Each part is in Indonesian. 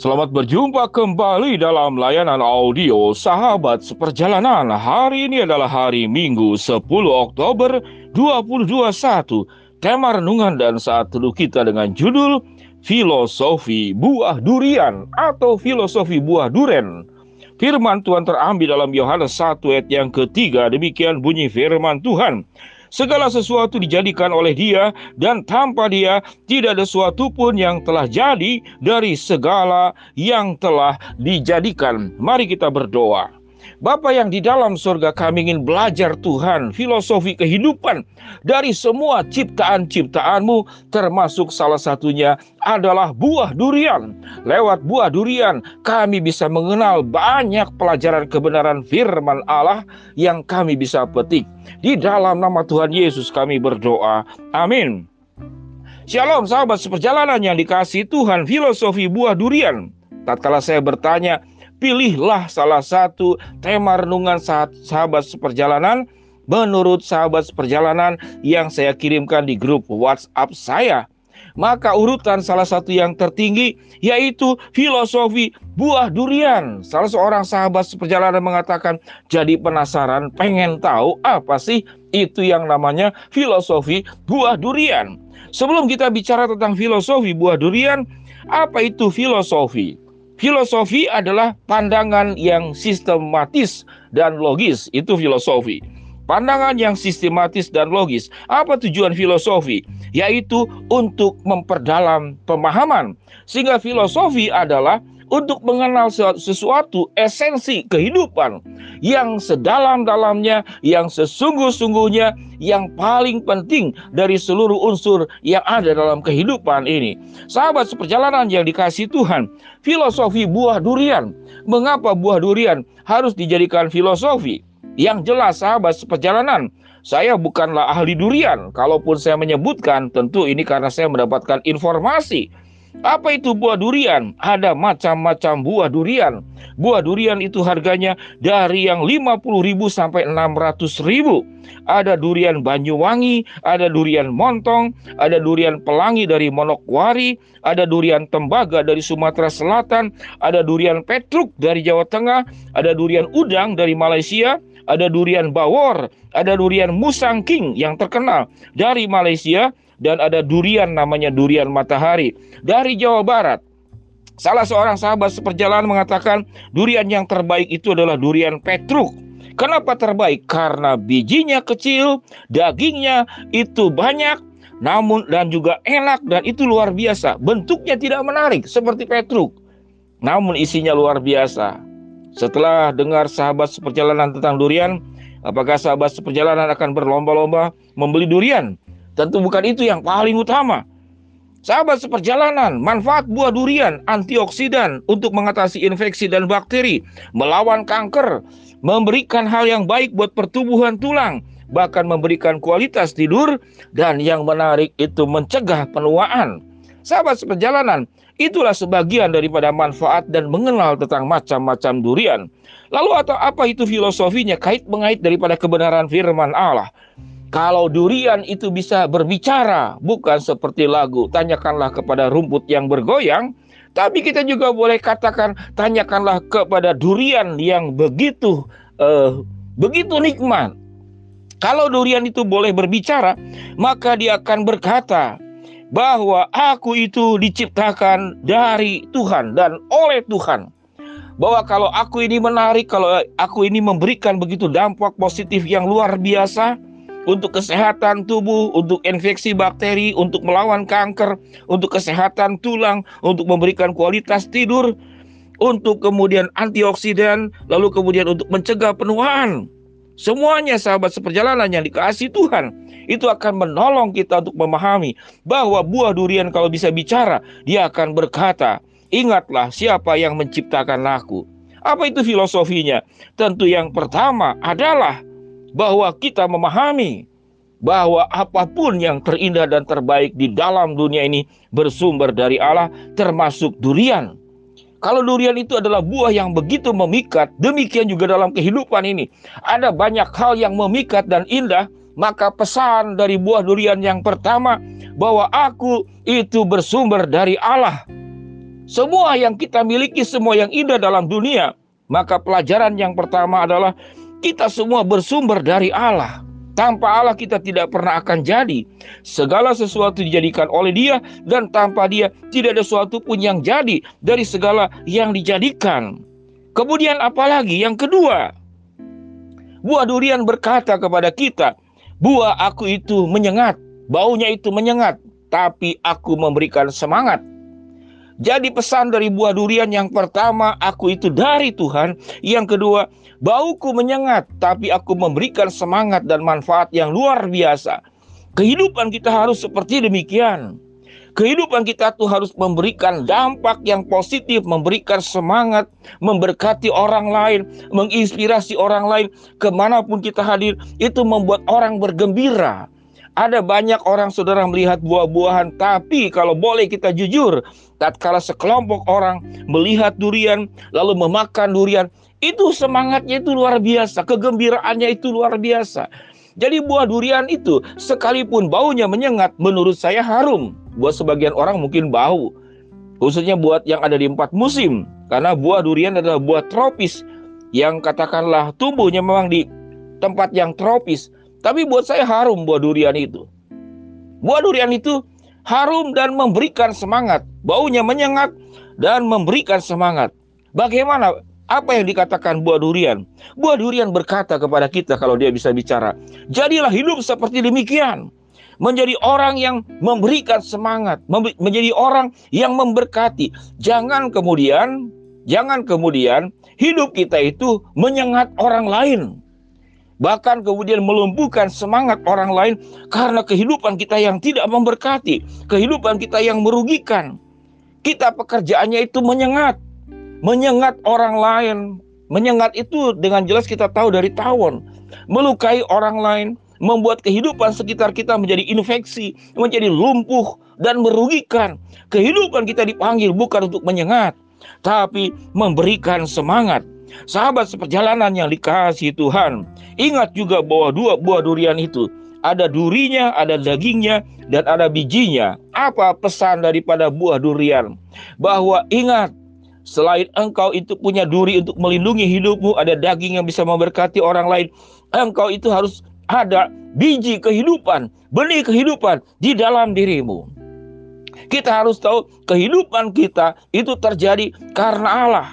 Selamat berjumpa kembali dalam layanan audio Sahabat Seperjalanan. Hari ini adalah hari Minggu 10 Oktober 2021. Tema renungan dan saat teduh kita dengan judul Filosofi Buah Durian atau Filosofi Buah Duren. Firman Tuhan terambil dalam Yohanes 1 ayat yang ketiga. Demikian bunyi firman Tuhan. Segala sesuatu dijadikan oleh dia dan tanpa dia tidak ada sesuatu pun yang telah jadi dari segala yang telah dijadikan. Mari kita berdoa. Bapa yang di dalam surga kami ingin belajar Tuhan filosofi kehidupan dari semua ciptaan-ciptaanmu termasuk salah satunya adalah buah durian. Lewat buah durian kami bisa mengenal banyak pelajaran kebenaran firman Allah yang kami bisa petik. Di dalam nama Tuhan Yesus kami berdoa. Amin. Shalom sahabat seperjalanan yang dikasih Tuhan filosofi buah durian. Tatkala saya bertanya, pilihlah salah satu tema renungan saat sahabat seperjalanan menurut sahabat seperjalanan yang saya kirimkan di grup WhatsApp saya. Maka urutan salah satu yang tertinggi yaitu filosofi buah durian. Salah seorang sahabat seperjalanan mengatakan, "Jadi penasaran, pengen tahu apa sih itu yang namanya filosofi buah durian." Sebelum kita bicara tentang filosofi buah durian, apa itu filosofi? Filosofi adalah pandangan yang sistematis dan logis, itu filosofi. Pandangan yang sistematis dan logis. Apa tujuan filosofi? Yaitu untuk memperdalam pemahaman. Sehingga filosofi adalah untuk mengenal sesuatu esensi kehidupan yang sedalam-dalamnya, yang sesungguh-sungguhnya, yang paling penting dari seluruh unsur yang ada dalam kehidupan ini. Sahabat seperjalanan yang dikasih Tuhan, filosofi buah durian. Mengapa buah durian harus dijadikan filosofi? Yang jelas sahabat seperjalanan, saya bukanlah ahli durian. Kalaupun saya menyebutkan, tentu ini karena saya mendapatkan informasi apa itu buah durian? Ada macam-macam buah durian. Buah durian itu harganya dari yang 50 ribu sampai 600 ribu. Ada durian Banyuwangi, ada durian Montong, ada durian Pelangi dari Monokwari, ada durian Tembaga dari Sumatera Selatan, ada durian Petruk dari Jawa Tengah, ada durian Udang dari Malaysia, ada durian Bawor, ada durian Musang King yang terkenal dari Malaysia, dan ada durian namanya durian matahari dari Jawa Barat. Salah seorang sahabat seperjalanan mengatakan durian yang terbaik itu adalah durian Petruk. Kenapa terbaik? Karena bijinya kecil, dagingnya itu banyak, namun dan juga enak dan itu luar biasa. Bentuknya tidak menarik seperti Petruk, namun isinya luar biasa. Setelah dengar sahabat seperjalanan tentang durian, apakah sahabat seperjalanan akan berlomba-lomba membeli durian? Tentu bukan itu yang paling utama. Sahabat seperjalanan, manfaat buah durian antioksidan untuk mengatasi infeksi dan bakteri, melawan kanker, memberikan hal yang baik buat pertumbuhan tulang, bahkan memberikan kualitas tidur dan yang menarik itu mencegah penuaan. Sahabat seperjalanan, itulah sebagian daripada manfaat dan mengenal tentang macam-macam durian. Lalu atau apa itu filosofinya kait mengait daripada kebenaran firman Allah? Kalau durian itu bisa berbicara, bukan seperti lagu, tanyakanlah kepada rumput yang bergoyang, tapi kita juga boleh katakan, tanyakanlah kepada durian yang begitu uh, begitu nikmat. Kalau durian itu boleh berbicara, maka dia akan berkata bahwa aku itu diciptakan dari Tuhan dan oleh Tuhan. Bahwa kalau aku ini menarik, kalau aku ini memberikan begitu dampak positif yang luar biasa, untuk kesehatan tubuh, untuk infeksi bakteri, untuk melawan kanker, untuk kesehatan tulang, untuk memberikan kualitas tidur, untuk kemudian antioksidan, lalu kemudian untuk mencegah penuaan. Semuanya sahabat seperjalanan yang dikasih Tuhan itu akan menolong kita untuk memahami bahwa buah durian kalau bisa bicara, dia akan berkata, "Ingatlah siapa yang menciptakan aku." Apa itu filosofinya? Tentu yang pertama adalah bahwa kita memahami bahwa apa pun yang terindah dan terbaik di dalam dunia ini bersumber dari Allah, termasuk durian. Kalau durian itu adalah buah yang begitu memikat, demikian juga dalam kehidupan ini. Ada banyak hal yang memikat dan indah, maka pesan dari buah durian yang pertama bahwa aku itu bersumber dari Allah. semua yang kita miliki, semua yang indah dalam dunia. Maka pelajaran yang pertama adalah kita semua bersumber dari Allah. Tanpa Allah kita tidak pernah akan jadi. Segala sesuatu dijadikan oleh dia dan tanpa dia tidak ada sesuatu pun yang jadi dari segala yang dijadikan. Kemudian apalagi yang kedua? Buah durian berkata kepada kita, buah aku itu menyengat, baunya itu menyengat, tapi aku memberikan semangat. Jadi pesan dari buah durian yang pertama, aku itu dari Tuhan. Yang kedua, bauku menyengat, tapi aku memberikan semangat dan manfaat yang luar biasa. Kehidupan kita harus seperti demikian. Kehidupan kita tuh harus memberikan dampak yang positif, memberikan semangat, memberkati orang lain, menginspirasi orang lain. Ke mana pun kita hadir, itu membuat orang bergembira. Ada banyak orang saudara melihat buah-buahan, tapi kalau boleh kita jujur, tatkala sekelompok orang melihat durian lalu memakan durian, itu semangatnya itu luar biasa, kegembiraannya itu luar biasa. Jadi buah durian itu sekalipun baunya menyengat, menurut saya harum. Buat sebagian orang mungkin bau. Khususnya buat yang ada di empat musim. Karena buah durian adalah buah tropis yang katakanlah tumbuhnya memang di tempat yang tropis. Tapi buat saya harum buah durian itu. Buah durian itu harum dan memberikan semangat. Baunya menyengat dan memberikan semangat. Bagaimana apa yang dikatakan buah durian? Buah durian berkata kepada kita kalau dia bisa bicara, "Jadilah hidup seperti demikian." Menjadi orang yang memberikan semangat, menjadi orang yang memberkati. Jangan kemudian, jangan kemudian hidup kita itu menyengat orang lain bahkan kemudian melumpuhkan semangat orang lain karena kehidupan kita yang tidak memberkati, kehidupan kita yang merugikan. Kita pekerjaannya itu menyengat, menyengat orang lain. Menyengat itu dengan jelas kita tahu dari tawon, melukai orang lain, membuat kehidupan sekitar kita menjadi infeksi, menjadi lumpuh dan merugikan. Kehidupan kita dipanggil bukan untuk menyengat, tapi memberikan semangat. Sahabat seperjalanan yang dikasih Tuhan, ingat juga bahwa dua buah durian itu ada durinya, ada dagingnya, dan ada bijinya. Apa pesan daripada buah durian? Bahwa ingat, selain engkau itu punya duri untuk melindungi hidupmu, ada daging yang bisa memberkati orang lain. Engkau itu harus ada biji kehidupan, benih kehidupan di dalam dirimu. Kita harus tahu kehidupan kita itu terjadi karena Allah.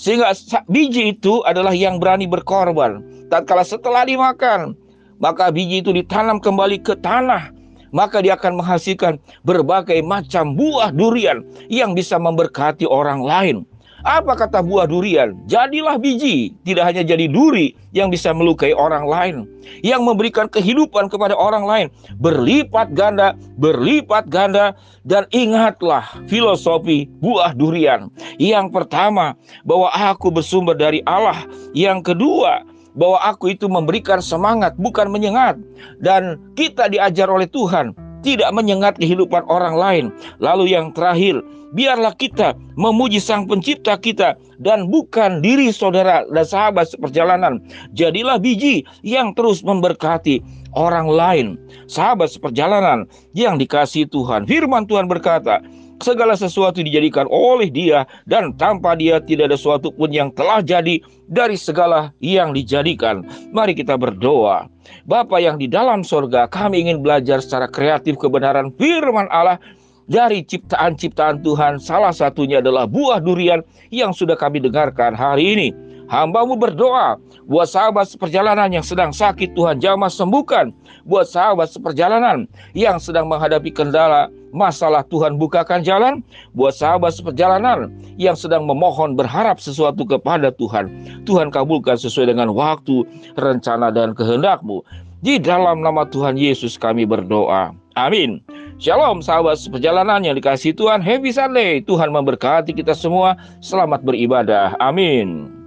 Sehingga biji itu adalah yang berani berkorban. Tatkala setelah dimakan, maka biji itu ditanam kembali ke tanah. Maka dia akan menghasilkan berbagai macam buah durian yang bisa memberkati orang lain. Apa kata buah durian? Jadilah biji, tidak hanya jadi duri yang bisa melukai orang lain, yang memberikan kehidupan kepada orang lain, berlipat ganda, berlipat ganda, dan ingatlah filosofi buah durian. Yang pertama, bahwa aku bersumber dari Allah. Yang kedua, bahwa aku itu memberikan semangat, bukan menyengat, dan kita diajar oleh Tuhan tidak menyengat kehidupan orang lain. Lalu yang terakhir, biarlah kita memuji Sang Pencipta kita dan bukan diri saudara dan sahabat seperjalanan. Jadilah biji yang terus memberkati orang lain. Sahabat seperjalanan yang dikasih Tuhan. Firman Tuhan berkata, segala sesuatu dijadikan oleh dia dan tanpa dia tidak ada sesuatu pun yang telah jadi dari segala yang dijadikan. Mari kita berdoa. Bapa yang di dalam sorga, kami ingin belajar secara kreatif kebenaran firman Allah dari ciptaan-ciptaan Tuhan. Salah satunya adalah buah durian yang sudah kami dengarkan hari ini. Hambamu berdoa buat sahabat seperjalanan yang sedang sakit Tuhan jamah sembuhkan. Buat sahabat seperjalanan yang sedang menghadapi kendala masalah Tuhan bukakan jalan. Buat sahabat seperjalanan yang sedang memohon berharap sesuatu kepada Tuhan. Tuhan kabulkan sesuai dengan waktu, rencana dan kehendakmu. Di dalam nama Tuhan Yesus kami berdoa. Amin. Shalom sahabat seperjalanan yang dikasih Tuhan. Happy Sunday. Tuhan memberkati kita semua. Selamat beribadah. Amin.